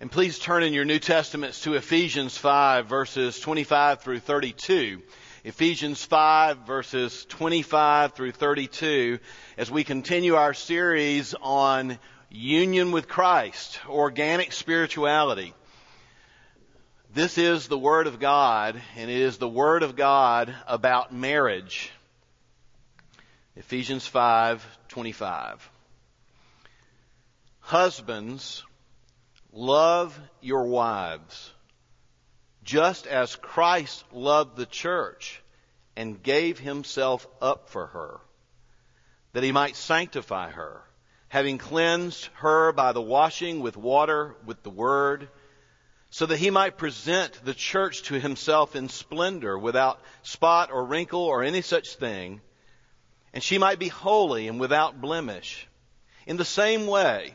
And please turn in your New Testaments to Ephesians 5 verses 25 through 32. Ephesians 5 verses 25 through 32 as we continue our series on union with Christ, organic spirituality. This is the Word of God, and it is the Word of God about marriage. Ephesians 5:25. Husbands, Love your wives, just as Christ loved the church and gave himself up for her, that he might sanctify her, having cleansed her by the washing with water with the word, so that he might present the church to himself in splendor, without spot or wrinkle or any such thing, and she might be holy and without blemish. In the same way,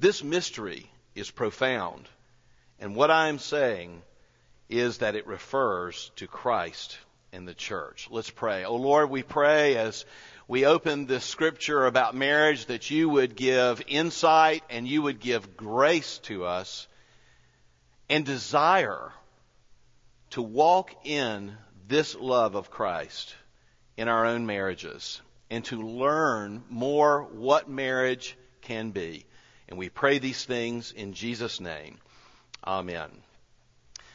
This mystery is profound. And what I am saying is that it refers to Christ and the church. Let's pray. Oh Lord, we pray as we open this scripture about marriage that you would give insight and you would give grace to us and desire to walk in this love of Christ in our own marriages and to learn more what marriage can be. And we pray these things in Jesus' name. Amen.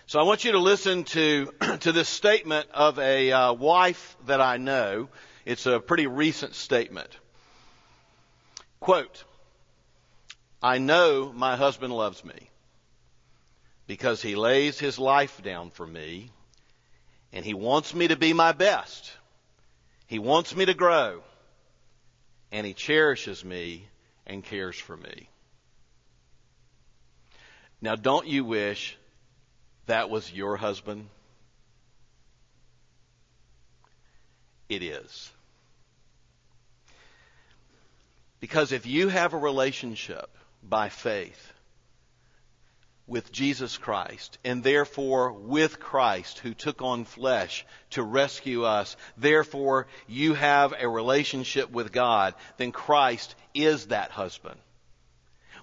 So I want you to listen to, to this statement of a uh, wife that I know. It's a pretty recent statement. Quote, I know my husband loves me because he lays his life down for me and he wants me to be my best. He wants me to grow and he cherishes me and cares for me. Now, don't you wish that was your husband? It is. Because if you have a relationship by faith with Jesus Christ, and therefore with Christ who took on flesh to rescue us, therefore you have a relationship with God, then Christ is that husband.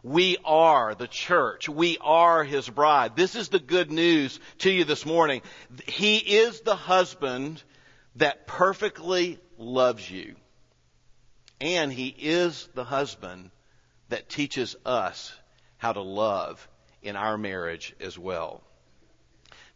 We are the church. We are his bride. This is the good news to you this morning. He is the husband that perfectly loves you. And he is the husband that teaches us how to love in our marriage as well.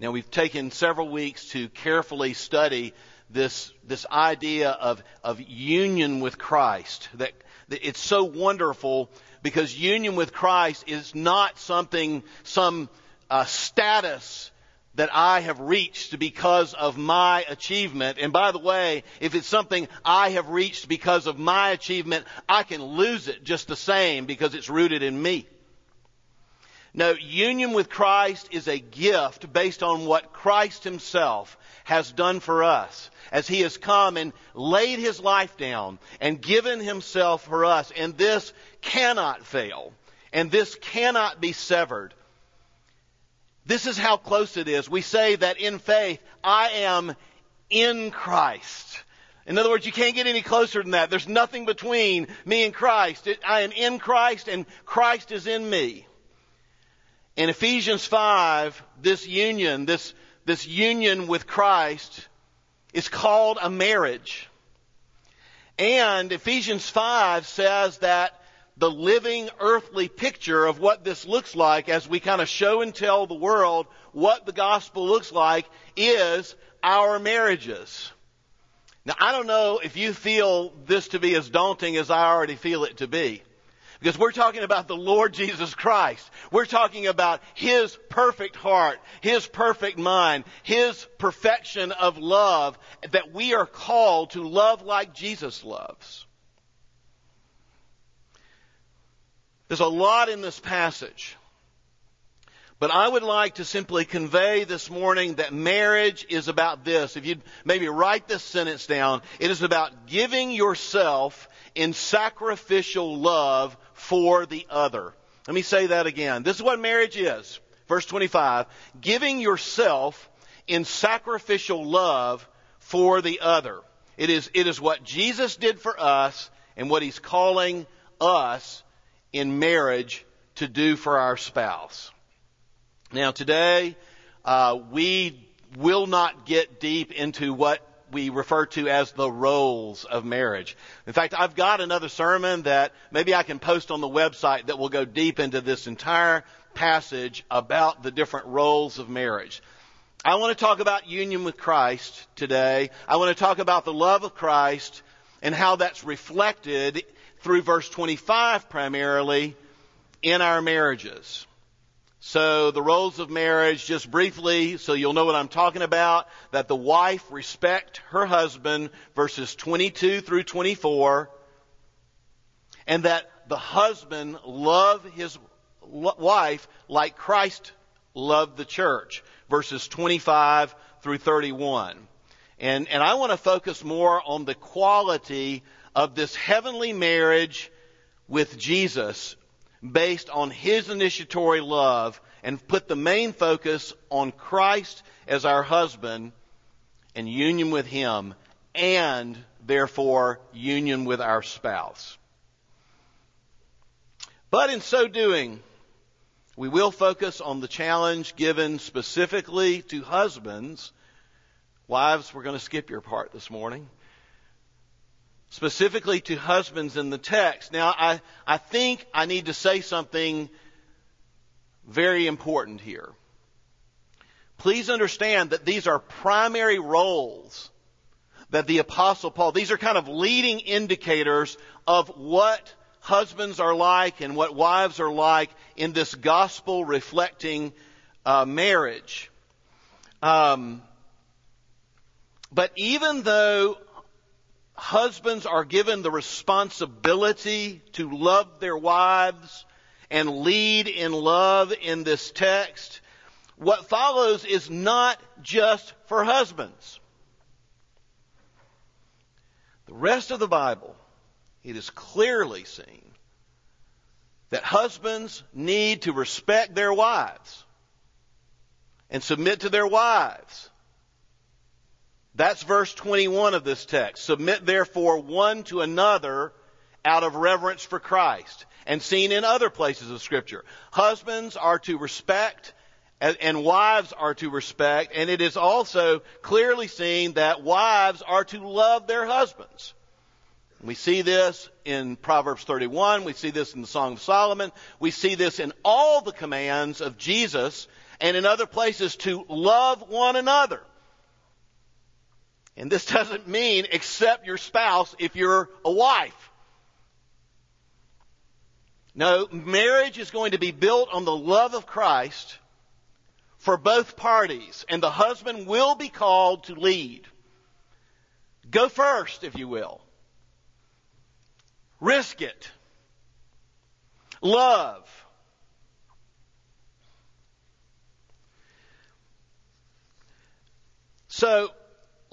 Now we've taken several weeks to carefully study this, this idea of, of union with Christ. That, that it's so wonderful because union with Christ is not something, some uh, status that I have reached because of my achievement. And by the way, if it's something I have reached because of my achievement, I can lose it just the same because it's rooted in me. No, union with Christ is a gift based on what Christ himself has done for us as he has come and laid his life down and given himself for us. And this cannot fail. And this cannot be severed. This is how close it is. We say that in faith, I am in Christ. In other words, you can't get any closer than that. There's nothing between me and Christ. I am in Christ and Christ is in me. In Ephesians 5, this union, this this union with Christ is called a marriage. And Ephesians 5 says that the living earthly picture of what this looks like as we kind of show and tell the world what the gospel looks like is our marriages. Now, I don't know if you feel this to be as daunting as I already feel it to be. Because we're talking about the Lord Jesus Christ. We're talking about His perfect heart, His perfect mind, His perfection of love that we are called to love like Jesus loves. There's a lot in this passage. But I would like to simply convey this morning that marriage is about this. If you'd maybe write this sentence down, it is about giving yourself in sacrificial love for the other. Let me say that again. This is what marriage is. Verse 25. Giving yourself in sacrificial love for the other. It is, it is what Jesus did for us and what He's calling us in marriage to do for our spouse. Now, today, uh, we will not get deep into what we refer to as the roles of marriage. In fact, I've got another sermon that maybe I can post on the website that will go deep into this entire passage about the different roles of marriage. I want to talk about union with Christ today. I want to talk about the love of Christ and how that's reflected through verse 25 primarily in our marriages. So the roles of marriage, just briefly, so you'll know what I'm talking about, that the wife respect her husband, verses 22 through 24, and that the husband love his wife like Christ loved the church, verses 25 through 31. And, and I want to focus more on the quality of this heavenly marriage with Jesus based on His initiatory love and put the main focus on Christ as our husband and union with Him and therefore union with our spouse. But in so doing, we will focus on the challenge given specifically to husbands. Wives, we're going to skip your part this morning specifically to husbands in the text. Now, I, I think I need to say something very important here. Please understand that these are primary roles that the apostle Paul, these are kind of leading indicators of what husbands are like and what wives are like in this gospel reflecting uh, marriage. Um, but even though husbands are given the responsibility to love their wives and lead in love in this text, what follows is not just for husbands. The rest of the Bible, it is clearly seen that husbands need to respect their wives and submit to their wives that's verse 21 of this text. Submit therefore one to another out of reverence for Christ. And seen in other places of scripture. Husbands are to respect and wives are to respect, and it is also clearly seen that wives are to love their husbands. We see this in Proverbs 31. We see this in the Song of Solomon. We see this in all the commands of Jesus and in other places to love one another. And this doesn't mean accept your spouse if you're a wife. No, marriage is going to be built on the love of Christ for both parties, and the husband will be called to lead. Go first, if you will. Risk it. Love. So,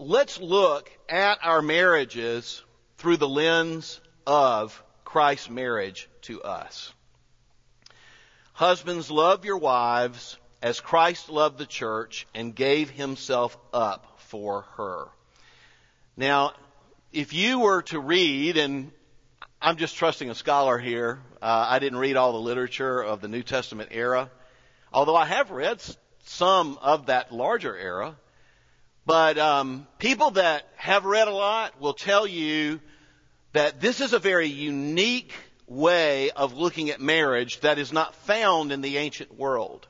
let's look at our marriages through the lens of Christ's marriage to us. Husbands, love your wives as Christ loved the church and gave himself up for her. Now, if you were to read, and I'm just trusting a scholar here, uh, I didn't read all the literature of the New Testament era, although I have read some of that larger era. But um, people that have read a lot will tell you that this is a very unique way of looking at marriage that is not found in the ancient world.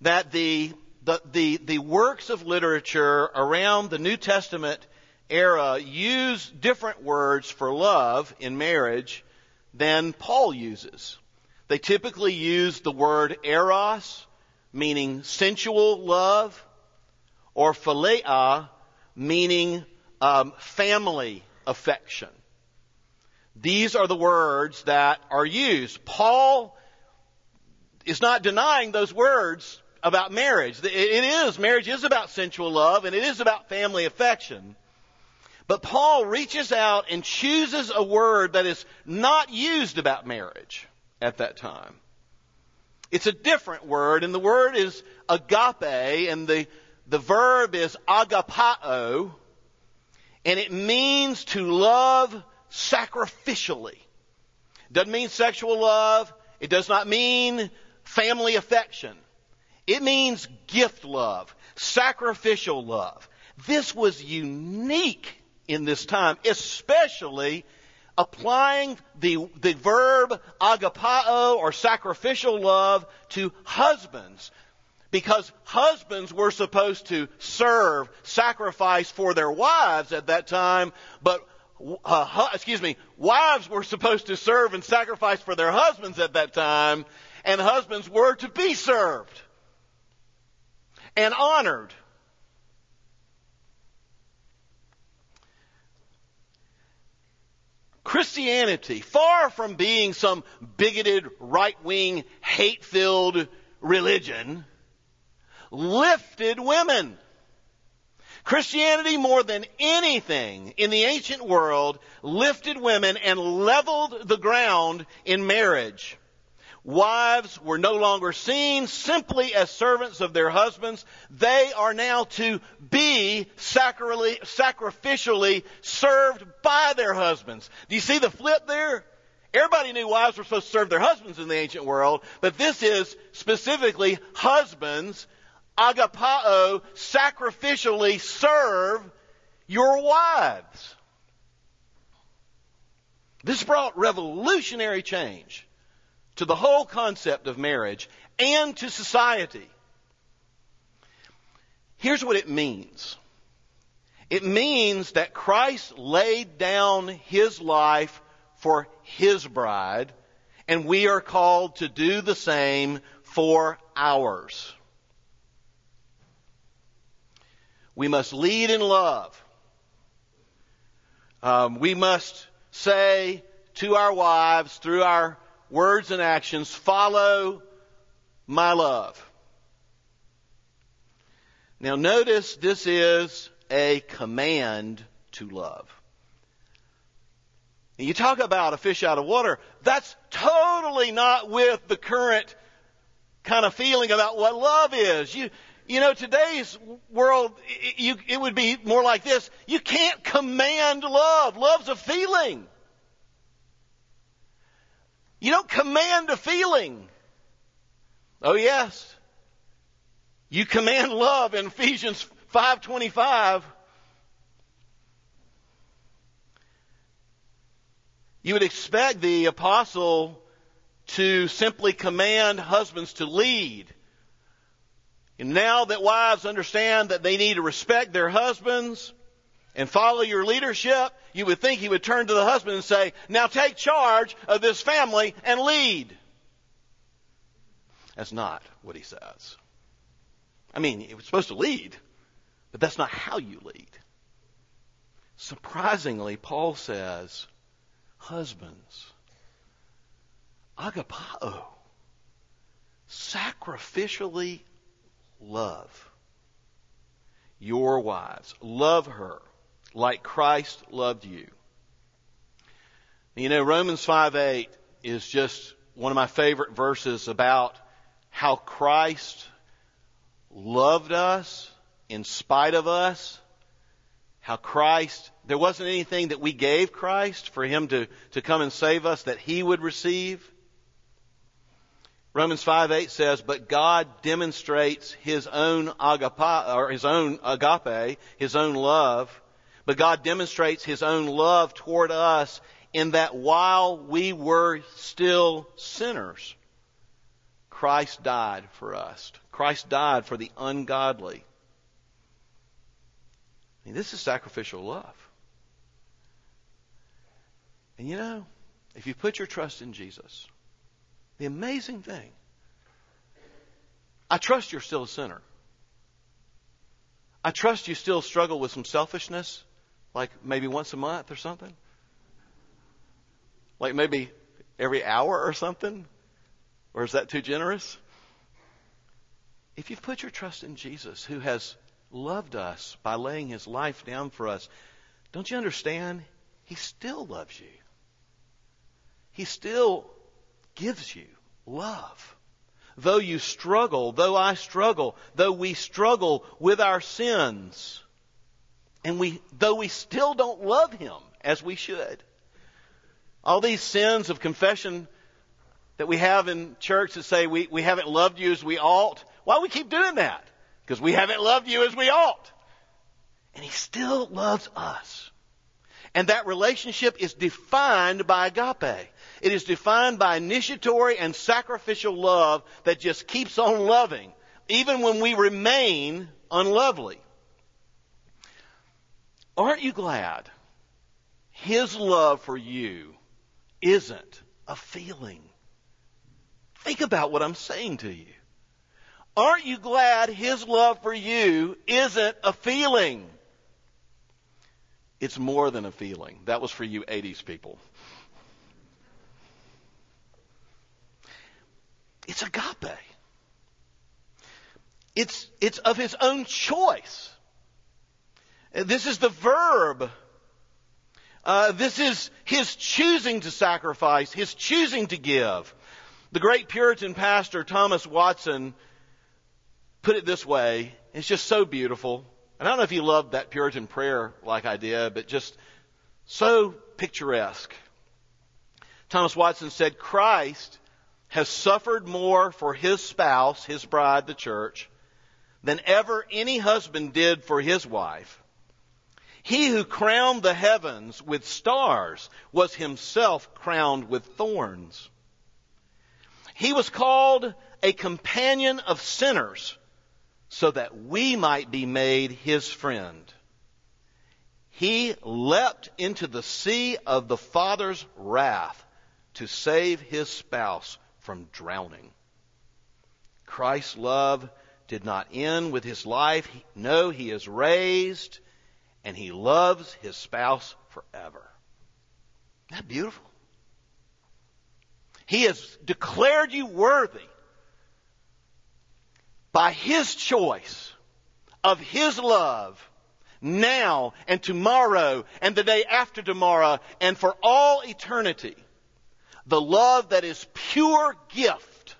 That the, the, the, the works of literature around the New Testament era use different words for love in marriage than Paul uses. They typically use the word eros, meaning sensual love, or philia, meaning um, family affection. These are the words that are used. Paul is not denying those words about marriage. It is, marriage is about sensual love and it is about family affection. But Paul reaches out and chooses a word that is not used about marriage at that time. It's a different word, and the word is agape, and the, the verb is agapao, and it means to love sacrificially. Doesn't mean sexual love. It does not mean family affection. It means gift love, sacrificial love. This was unique in this time, especially applying the, the verb agapao or sacrificial love to husbands. Because husbands were supposed to serve, sacrifice for their wives at that time, but uh, excuse me, wives were supposed to serve and sacrifice for their husbands at that time, and husbands were to be served and honored. Christianity, far from being some bigoted, right-wing, hate-filled religion, lifted women. Christianity, more than anything in the ancient world, lifted women and leveled the ground in marriage. Wives were no longer seen simply as servants of their husbands. They are now to be sacrificially served by their husbands. Do you see the flip there? Everybody knew wives were supposed to serve their husbands in the ancient world, but this is specifically husbands, agapao, sacrificially serve your wives. This brought revolutionary change to the whole concept of marriage and to society. Here's what it means. It means that Christ laid down his life for his bride, and we are called to do the same for ours. We must lead in love. Um, we must say to our wives through our words and actions follow my love. Now notice this is a command to love. And you talk about a fish out of water, that's totally not with the current kind of feeling about what love is. You, you know, today's world, it, you, it would be more like this. You can't command love. Love's a feeling. You don't command a feeling. Oh yes. You command love in Ephesians 5:25. You would expect the apostle to simply command husbands to lead. And now that wives understand that they need to respect their husbands, and follow your leadership, you would think he would turn to the husband and say, now take charge of this family and lead. That's not what he says. I mean, he was supposed to lead, but that's not how you lead. Surprisingly, Paul says, husbands, agapao, sacrificially love your wives. Love her like Christ loved you. You know, Romans 5 8 is just one of my favorite verses about how Christ loved us in spite of us. How Christ, there wasn't anything that we gave Christ for Him to, to come and save us that He would receive. Romans 5 8 says, But God demonstrates His own agape, or His own agape, His own love, but God demonstrates His own love toward us in that while we were still sinners, Christ died for us. Christ died for the ungodly. I mean, this is sacrificial love. And you know, if you put your trust in Jesus, the amazing thing, I trust you're still a sinner. I trust you still struggle with some selfishness like maybe once a month or something? Like maybe every hour or something? Or is that too generous? If you've put your trust in Jesus, who has loved us by laying his life down for us, don't you understand? He still loves you. He still gives you love. Though you struggle, though I struggle, though we struggle with our sins, and we, though we still don't love Him as we should. All these sins of confession that we have in church that say we, we haven't loved you as we ought. Why we keep doing that? Because we haven't loved you as we ought. And He still loves us. And that relationship is defined by agape. It is defined by initiatory and sacrificial love that just keeps on loving, even when we remain unlovely. Aren't you glad His love for you isn't a feeling? Think about what I'm saying to you. Aren't you glad His love for you isn't a feeling? It's more than a feeling. That was for you 80s people. It's agape. It's, it's of his own choice. This is the verb. Uh, this is his choosing to sacrifice, his choosing to give. The great Puritan pastor Thomas Watson put it this way. It's just so beautiful. And I don't know if you loved that Puritan prayer like I did, but just so picturesque. Thomas Watson said, Christ has suffered more for his spouse, his bride, the church, than ever any husband did for his wife. He who crowned the heavens with stars was himself crowned with thorns. He was called a companion of sinners so that we might be made his friend. He leapt into the sea of the Father's wrath to save his spouse from drowning. Christ's love did not end with his life. No, he is raised and he loves his spouse forever. Isn't that beautiful? He has declared you worthy by his choice of his love now and tomorrow and the day after tomorrow and for all eternity the love that is pure gift,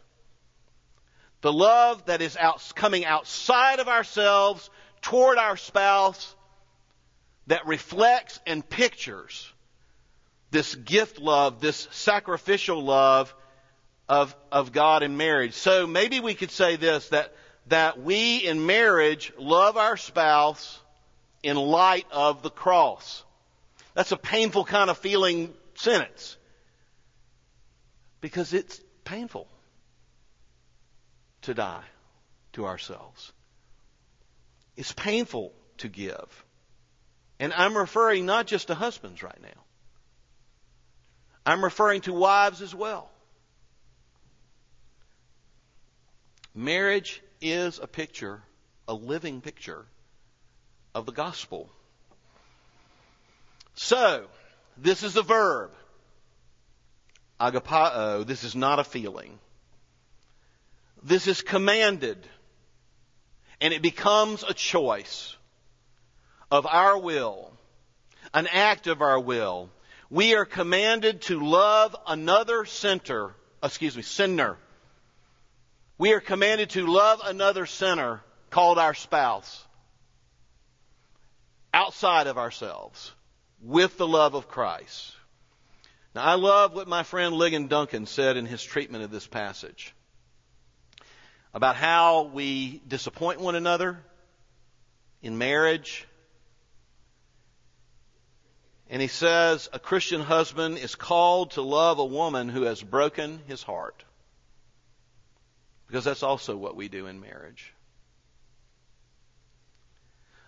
the love that is out, coming outside of ourselves toward our spouse, that reflects and pictures this gift love, this sacrificial love of, of God in marriage. So maybe we could say this, that, that we in marriage love our spouse in light of the cross. That's a painful kind of feeling sentence because it's painful to die to ourselves. It's painful to give. And I'm referring not just to husbands right now. I'm referring to wives as well. Marriage is a picture, a living picture of the gospel. So, this is a verb agapao, this is not a feeling. This is commanded. And it becomes a choice of our will, an act of our will. We are commanded to love another sinner, excuse me, sinner. We are commanded to love another sinner called our spouse outside of ourselves with the love of Christ. Now, I love what my friend Ligon Duncan said in his treatment of this passage about how we disappoint one another in marriage. And he says a Christian husband is called to love a woman who has broken his heart. Because that's also what we do in marriage.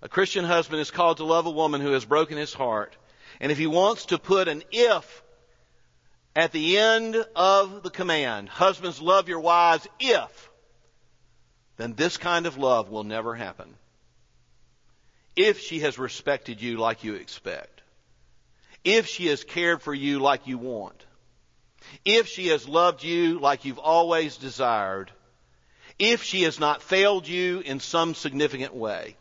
A Christian husband is called to love a woman who has broken his heart. And if he wants to put an if at the end of the command, husbands love your wives if, then this kind of love will never happen. If she has respected you like you expect. If she has cared for you like you want. if she has loved you like you've always desired, if she has not failed you in some significant way.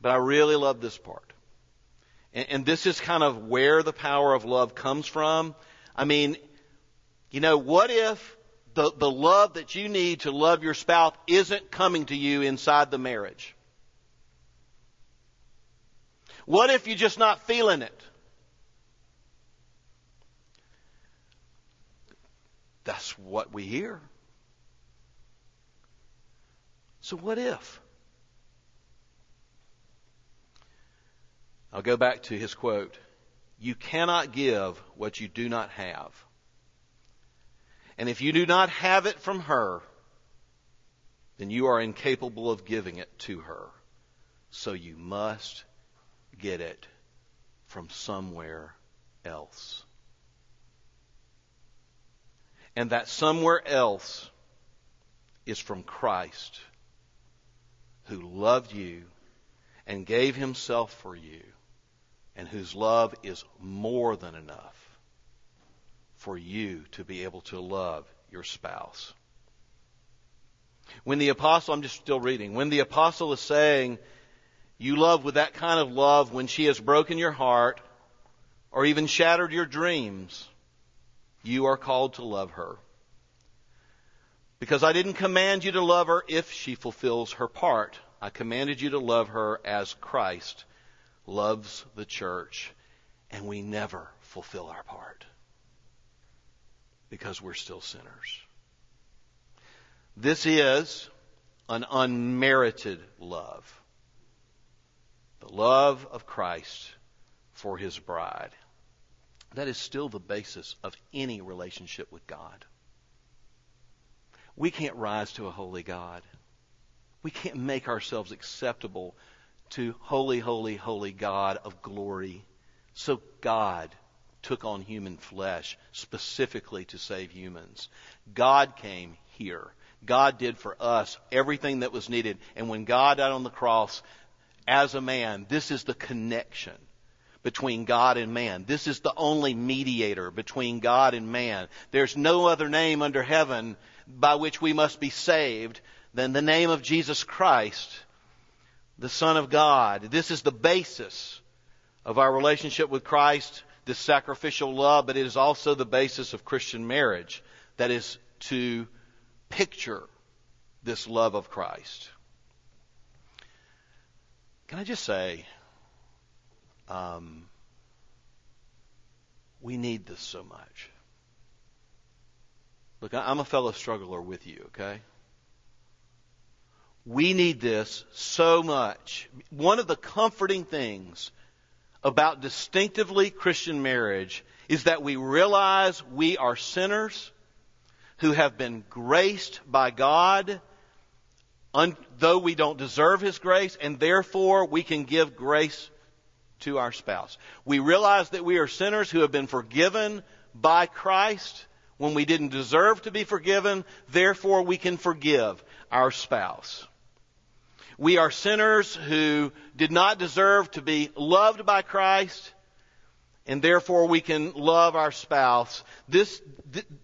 But I really love this part. And, and this is kind of where the power of love comes from. I mean, you know, what if the, the love that you need to love your spouse isn't coming to you inside the marriage? What if you're just not feeling it? That's what we hear. So what if? I'll go back to his quote. You cannot give what you do not have. And if you do not have it from her, then you are incapable of giving it to her. So you must get it from somewhere else. And that somewhere else is from Christ, who loved you and gave himself for you, and whose love is more than enough for you to be able to love your spouse. When the apostle, I'm just still reading, when the apostle is saying, you love with that kind of love when she has broken your heart or even shattered your dreams, you are called to love her. Because I didn't command you to love her if she fulfills her part. I commanded you to love her as Christ loves the church, and we never fulfill our part because we're still sinners. This is an unmerited love. The love of Christ for his bride. That is still the basis of any relationship with God. We can't rise to a holy God. We can't make ourselves acceptable to holy, holy, holy God of glory. So God took on human flesh specifically to save humans. God came here. God did for us everything that was needed. And when God died on the cross as a man, this is the connection between God and man. This is the only mediator between God and man. There's no other name under heaven by which we must be saved than the name of Jesus Christ, the Son of God. This is the basis of our relationship with Christ, this sacrificial love, but it is also the basis of Christian marriage. That is to picture this love of Christ. Can I just say, um, we need this so much. Look, I'm a fellow struggler with you, okay? We need this so much. One of the comforting things about distinctively Christian marriage is that we realize we are sinners who have been graced by God, un- though we don't deserve His grace, and therefore we can give grace to our spouse. We realize that we are sinners who have been forgiven by Christ when we didn't deserve to be forgiven, therefore we can forgive our spouse. We are sinners who did not deserve to be loved by Christ, and therefore we can love our spouse. This,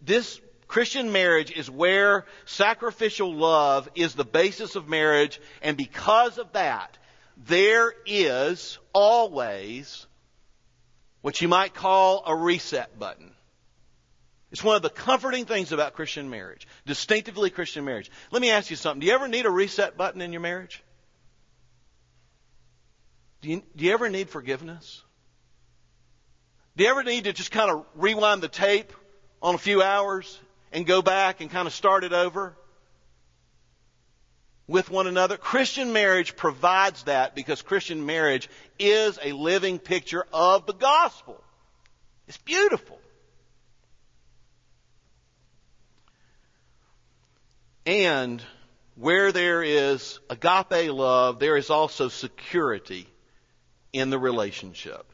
this Christian marriage is where sacrificial love is the basis of marriage, and because of that, there is always what you might call a reset button. It's one of the comforting things about Christian marriage, distinctively Christian marriage. Let me ask you something. Do you ever need a reset button in your marriage? Do you, do you ever need forgiveness? Do you ever need to just kind of rewind the tape on a few hours and go back and kind of start it over with one another? Christian marriage provides that because Christian marriage is a living picture of the gospel. It's beautiful. And where there is agape love, there is also security in the relationship.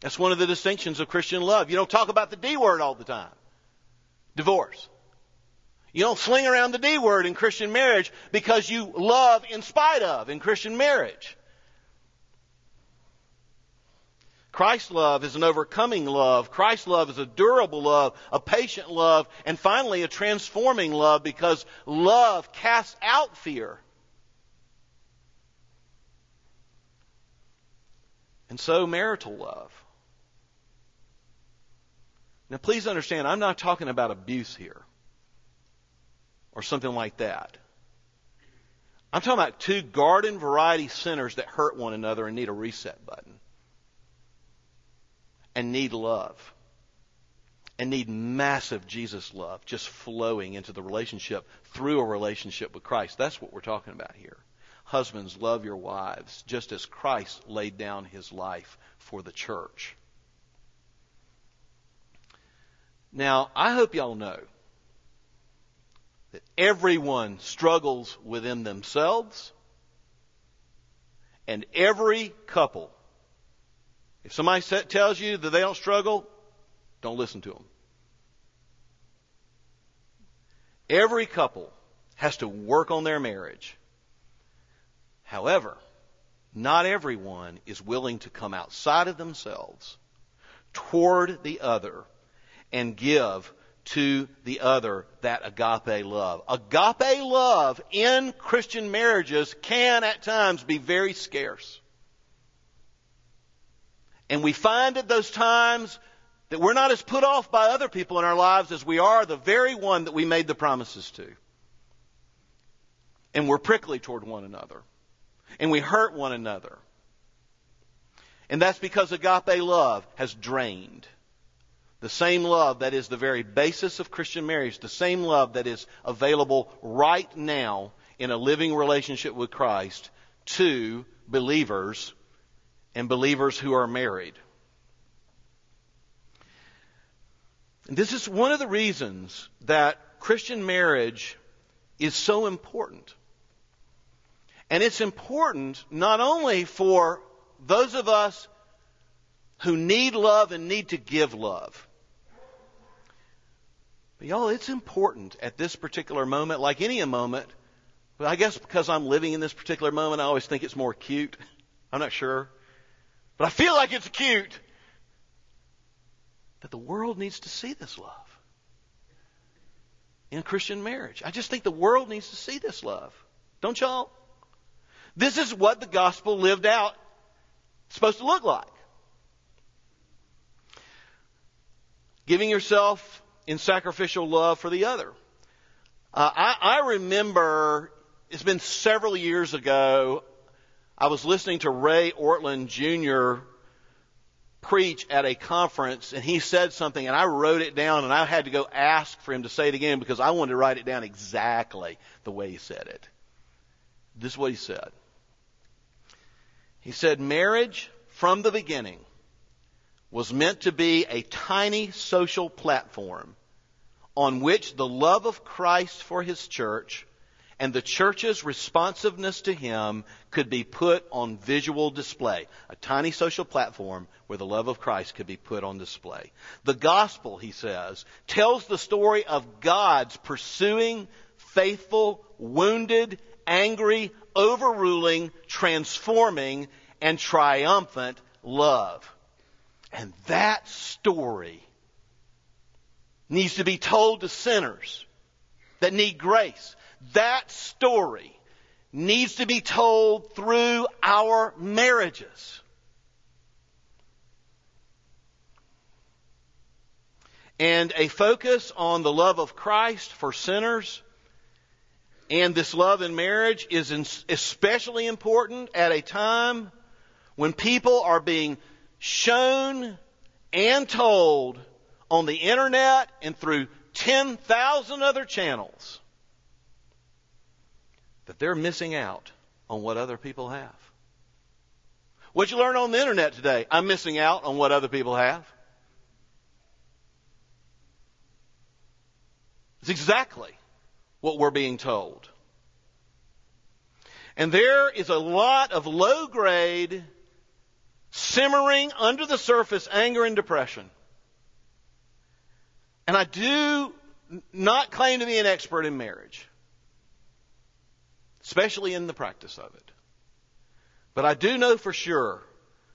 That's one of the distinctions of Christian love. You don't talk about the D word all the time. Divorce. You don't sling around the D word in Christian marriage because you love in spite of in Christian marriage. Christ's love is an overcoming love. Christ's love is a durable love, a patient love, and finally a transforming love because love casts out fear. And so marital love. Now please understand, I'm not talking about abuse here or something like that. I'm talking about two garden variety sinners that hurt one another and need a reset button. And need love. And need massive Jesus love just flowing into the relationship through a relationship with Christ. That's what we're talking about here. Husbands, love your wives just as Christ laid down his life for the church. Now, I hope y'all know that everyone struggles within themselves, and every couple, if somebody tells you that they don't struggle, don't listen to them. Every couple has to work on their marriage. However, not everyone is willing to come outside of themselves toward the other and give to the other that agape love. Agape love in Christian marriages can at times be very scarce. And we find at those times that we're not as put off by other people in our lives as we are the very one that we made the promises to. And we're prickly toward one another. And we hurt one another. And that's because agape love has drained. The same love that is the very basis of Christian marriage, the same love that is available right now in a living relationship with Christ to believers and believers who are married. And this is one of the reasons that Christian marriage is so important. And it's important not only for those of us who need love and need to give love. But y'all, it's important at this particular moment, like any moment, but I guess because I'm living in this particular moment, I always think it's more acute. I'm not sure. But I feel like it's acute that the world needs to see this love in Christian marriage. I just think the world needs to see this love. Don't y'all? This is what the gospel lived out is supposed to look like. Giving yourself in sacrificial love for the other. Uh, I, I remember it's been several years ago. I was listening to Ray Ortlund Jr. preach at a conference, and he said something, and I wrote it down, and I had to go ask for him to say it again because I wanted to write it down exactly the way he said it. This is what he said. He said, Marriage from the beginning was meant to be a tiny social platform on which the love of Christ for his church and the church's responsiveness to him could be put on visual display. A tiny social platform where the love of Christ could be put on display. The gospel, he says, tells the story of God's pursuing, faithful, wounded, angry, overruling, transforming, and triumphant love. And that story needs to be told to sinners that need grace. That story needs to be told through our marriages. And a focus on the love of Christ for sinners and this love in marriage is especially important at a time when people are being shown and told on the internet and through 10,000 other channels that they're missing out on what other people have. What you learn on the internet today, I'm missing out on what other people have. It's exactly what we're being told. And there is a lot of low grade, simmering under the surface anger and depression. And I do not claim to be an expert in marriage, especially in the practice of it. But I do know for sure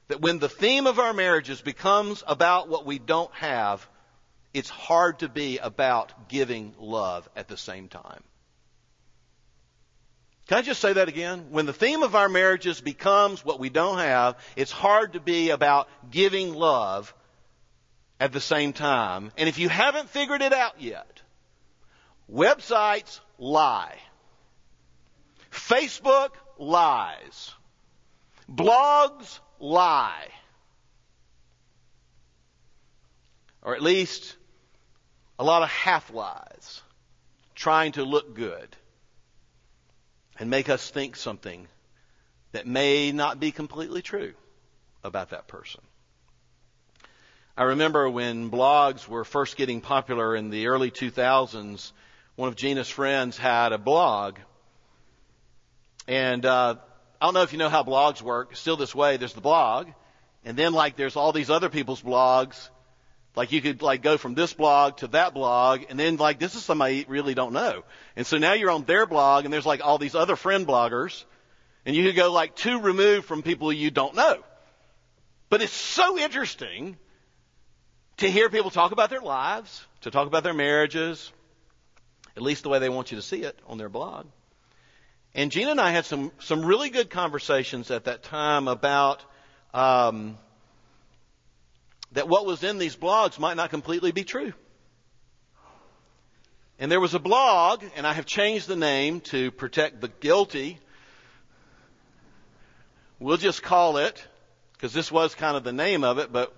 that when the theme of our marriages becomes about what we don't have, it's hard to be about giving love at the same time. Can I just say that again? When the theme of our marriages becomes what we don't have, it's hard to be about giving love at the same time. And if you haven't figured it out yet, websites lie. Facebook lies. Blogs lie. Or at least a lot of half lies trying to look good and make us think something that may not be completely true about that person. I remember when blogs were first getting popular in the early 2000s, one of Gina's friends had a blog. And uh, I don't know if you know how blogs work. Still this way, there's the blog, and then like there's all these other people's blogs. Like you could like go from this blog to that blog, and then like this is somebody you really don't know. And so now you're on their blog, and there's like all these other friend bloggers, and you could go like two removed from people you don't know. But it's so interesting to hear people talk about their lives, to talk about their marriages, at least the way they want you to see it on their blog. And Gina and I had some, some really good conversations at that time about um, that what was in these blogs might not completely be true. And there was a blog, and I have changed the name to protect the guilty. We'll just call it, because this was kind of the name of it, but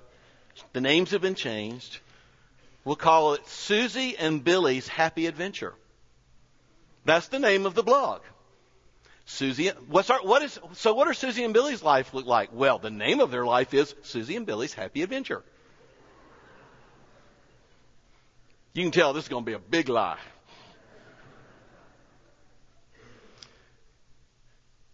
the names have been changed. We'll call it Susie and Billy's Happy Adventure. That's the name of the blog. Susie, what's our, what is, so what are Susie and Billy's life look like? Well, the name of their life is Susie and Billy's Happy Adventure. You can tell this is going to be a big lie.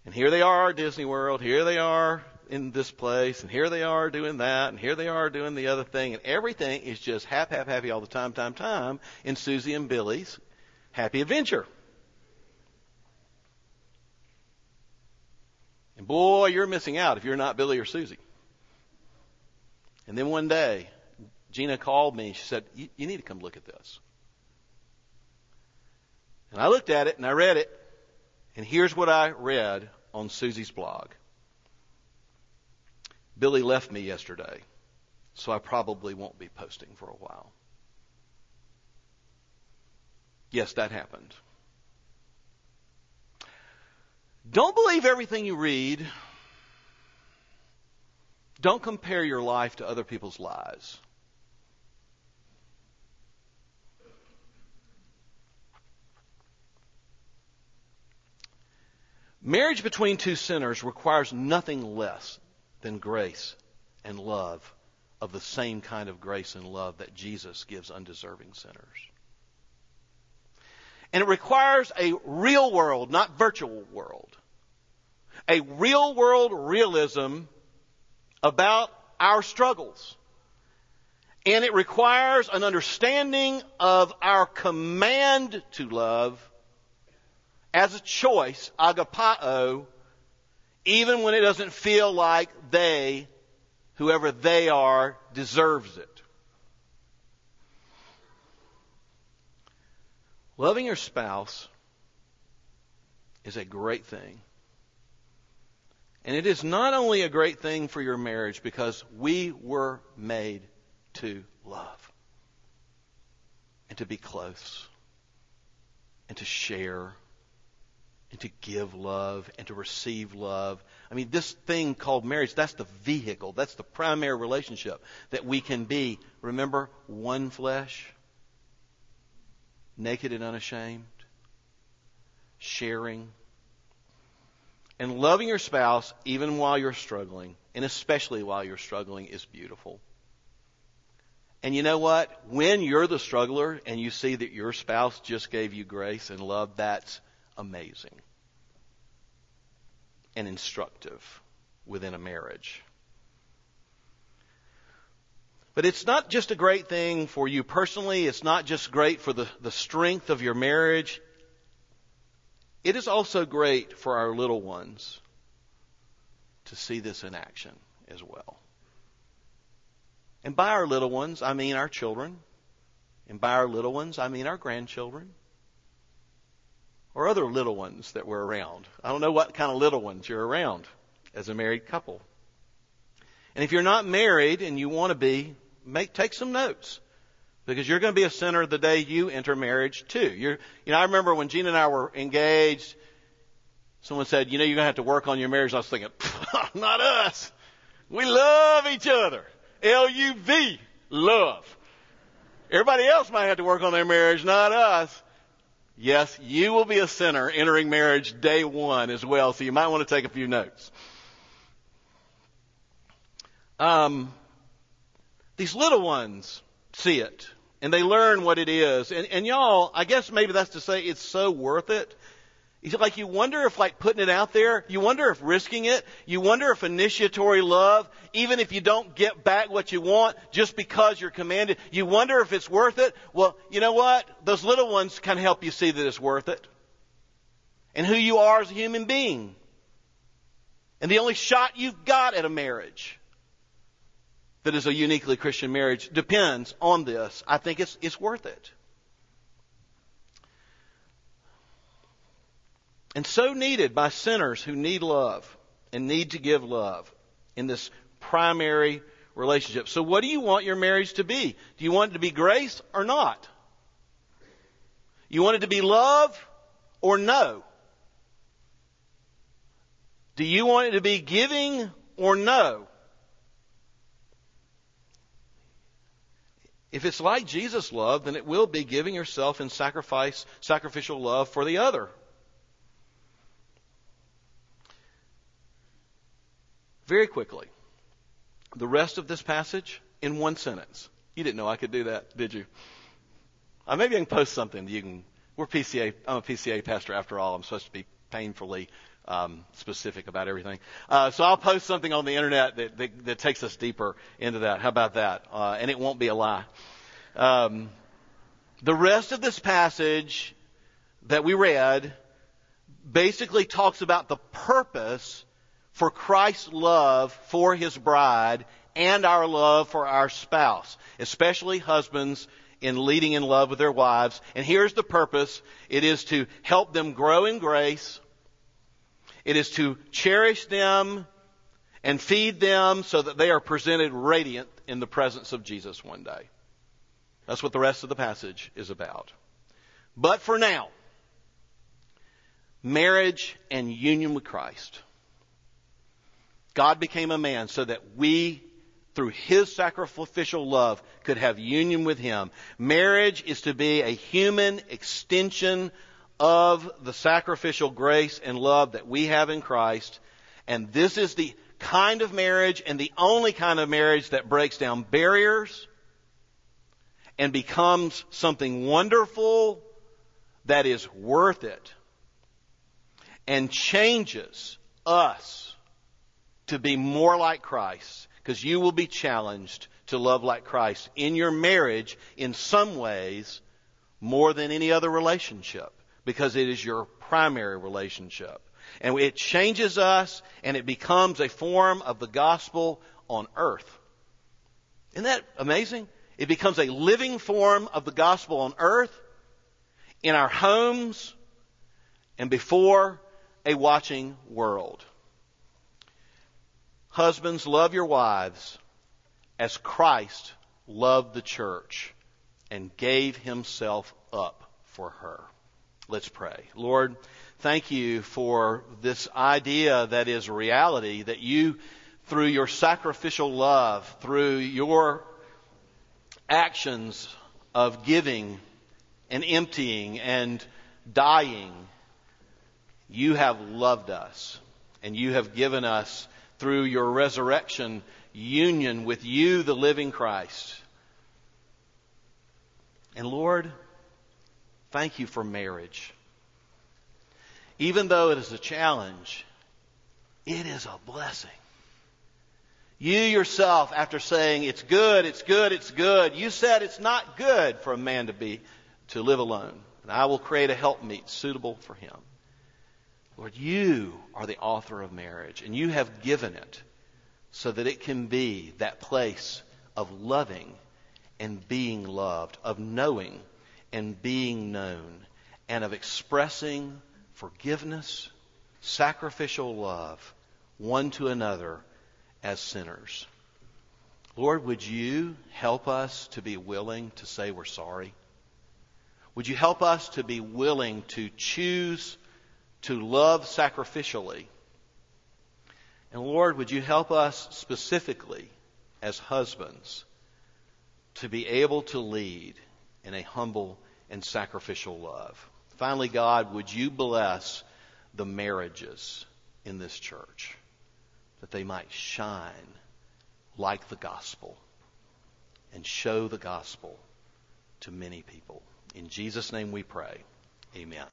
And here they are Disney World. Here they are in this place. And here they are doing that. And here they are doing the other thing. And everything is just hap, hap, happy all the time, time, time in Susie and Billy's happy adventure. And boy, you're missing out if you're not Billy or Susie. And then one day, Gina called me. and She said, you, you need to come look at this. And I looked at it and I read it. And here's what I read on Susie's blog. Billy left me yesterday, so I probably won't be posting for a while. Yes, that happened. Don't believe everything you read. Don't compare your life to other people's lives. Marriage between two sinners requires nothing less than grace and love of the same kind of grace and love that Jesus gives undeserving sinners. And it requires a real world, not virtual world. A real world realism about our struggles. And it requires an understanding of our command to love as a choice, agapao, even when it doesn't feel like they, whoever they are, deserves it. Loving your spouse is a great thing. And it is not only a great thing for your marriage because we were made to love and to be close and to share and to give love and to receive love. I mean, this thing called marriage, that's the vehicle, that's the primary relationship that we can be. Remember, one flesh? Naked and unashamed, sharing, and loving your spouse even while you're struggling, and especially while you're struggling, is beautiful. And you know what? When you're the struggler and you see that your spouse just gave you grace and love, that's amazing and instructive within a marriage. But it's not just a great thing for you personally. It's not just great for the, the strength of your marriage. It is also great for our little ones to see this in action. as well. And by our little ones, I mean our children. And by our little ones, I mean our grandchildren. Or other little ones that we're around. I don't know what kind of little ones you're around as a married couple. And if you're not married and you want to be, make, take some notes. Because you're going to be a sinner the day you enter marriage too. You're, you know, I remember when Gene and I were engaged, someone said, you know, you're going to have to work on your marriage. I was thinking, not us. We love each other. L-U-V. Love. Everybody else might have to work on their marriage, not us. Yes, you will be a sinner entering marriage day one as well, so you might want to take a few notes. Um, these little ones see it and they learn what it is. And, and y'all, I guess maybe that's to say it's so worth it. It's like you wonder if like putting it out there, you wonder if risking it, you wonder if initiatory love, even if you don't get back what you want just because you're commanded, you wonder if it's worth it. Well, you know what? Those little ones can help you see that it's worth it. And who you are as a human being. And the only shot you've got at a marriage that is a uniquely Christian marriage depends on this. I think it's, it's worth it. And so needed by sinners who need love and need to give love in this primary relationship. So what do you want your marriage to be? Do you want it to be grace or not? You want it to be love or no? Do you want it to be giving or no? If it's like Jesus' love, then it will be giving yourself in sacrifice, sacrificial love for the other. Very quickly, the rest of this passage in one sentence. You didn't know I could do that, did you? Uh, maybe I can post something. that You can. We're PCA. I'm a PCA pastor after all. I'm supposed to be painfully um, specific about everything. Uh, so I'll post something on the internet that, that, that takes us deeper into that. How about that? Uh, and it won't be a lie. Um, the rest of this passage that we read basically talks about the purpose for Christ's love for his bride and our love for our spouse, especially husbands in leading in love with their wives. And here's the purpose. It is to help them grow in grace it is to cherish them and feed them so that they are presented radiant in the presence of Jesus one day. That's what the rest of the passage is about. But for now, marriage and union with Christ. God became a man so that we, through his sacrificial love, could have union with him. Marriage is to be a human extension of the sacrificial grace and love that we have in Christ. And this is the kind of marriage and the only kind of marriage that breaks down barriers and becomes something wonderful that is worth it and changes us to be more like Christ because you will be challenged to love like Christ in your marriage in some ways more than any other relationship because it is your primary relationship. And it changes us and it becomes a form of the gospel on earth. Isn't that amazing? It becomes a living form of the gospel on earth, in our homes, and before a watching world. Husbands, love your wives as Christ loved the church and gave himself up for her. Let's pray. Lord, thank you for this idea that is reality, that you, through your sacrificial love, through your actions of giving and emptying and dying, you have loved us and you have given us through your resurrection union with you, the living Christ. And Lord, Thank you for marriage. Even though it is a challenge, it is a blessing. You yourself, after saying it's good, it's good, it's good, you said it's not good for a man to be, to live alone. And I will create a helpmeet suitable for him. Lord, you are the author of marriage, and you have given it so that it can be that place of loving and being loved, of knowing and being known, and of expressing forgiveness, sacrificial love one to another as sinners. Lord, would you help us to be willing to say we're sorry? Would you help us to be willing to choose to love sacrificially? And Lord, would you help us specifically as husbands to be able to lead in a humble and sacrificial love? Finally, God, would you bless the marriages in this church that they might shine like the gospel and show the gospel to many people. In Jesus' name we pray. Amen.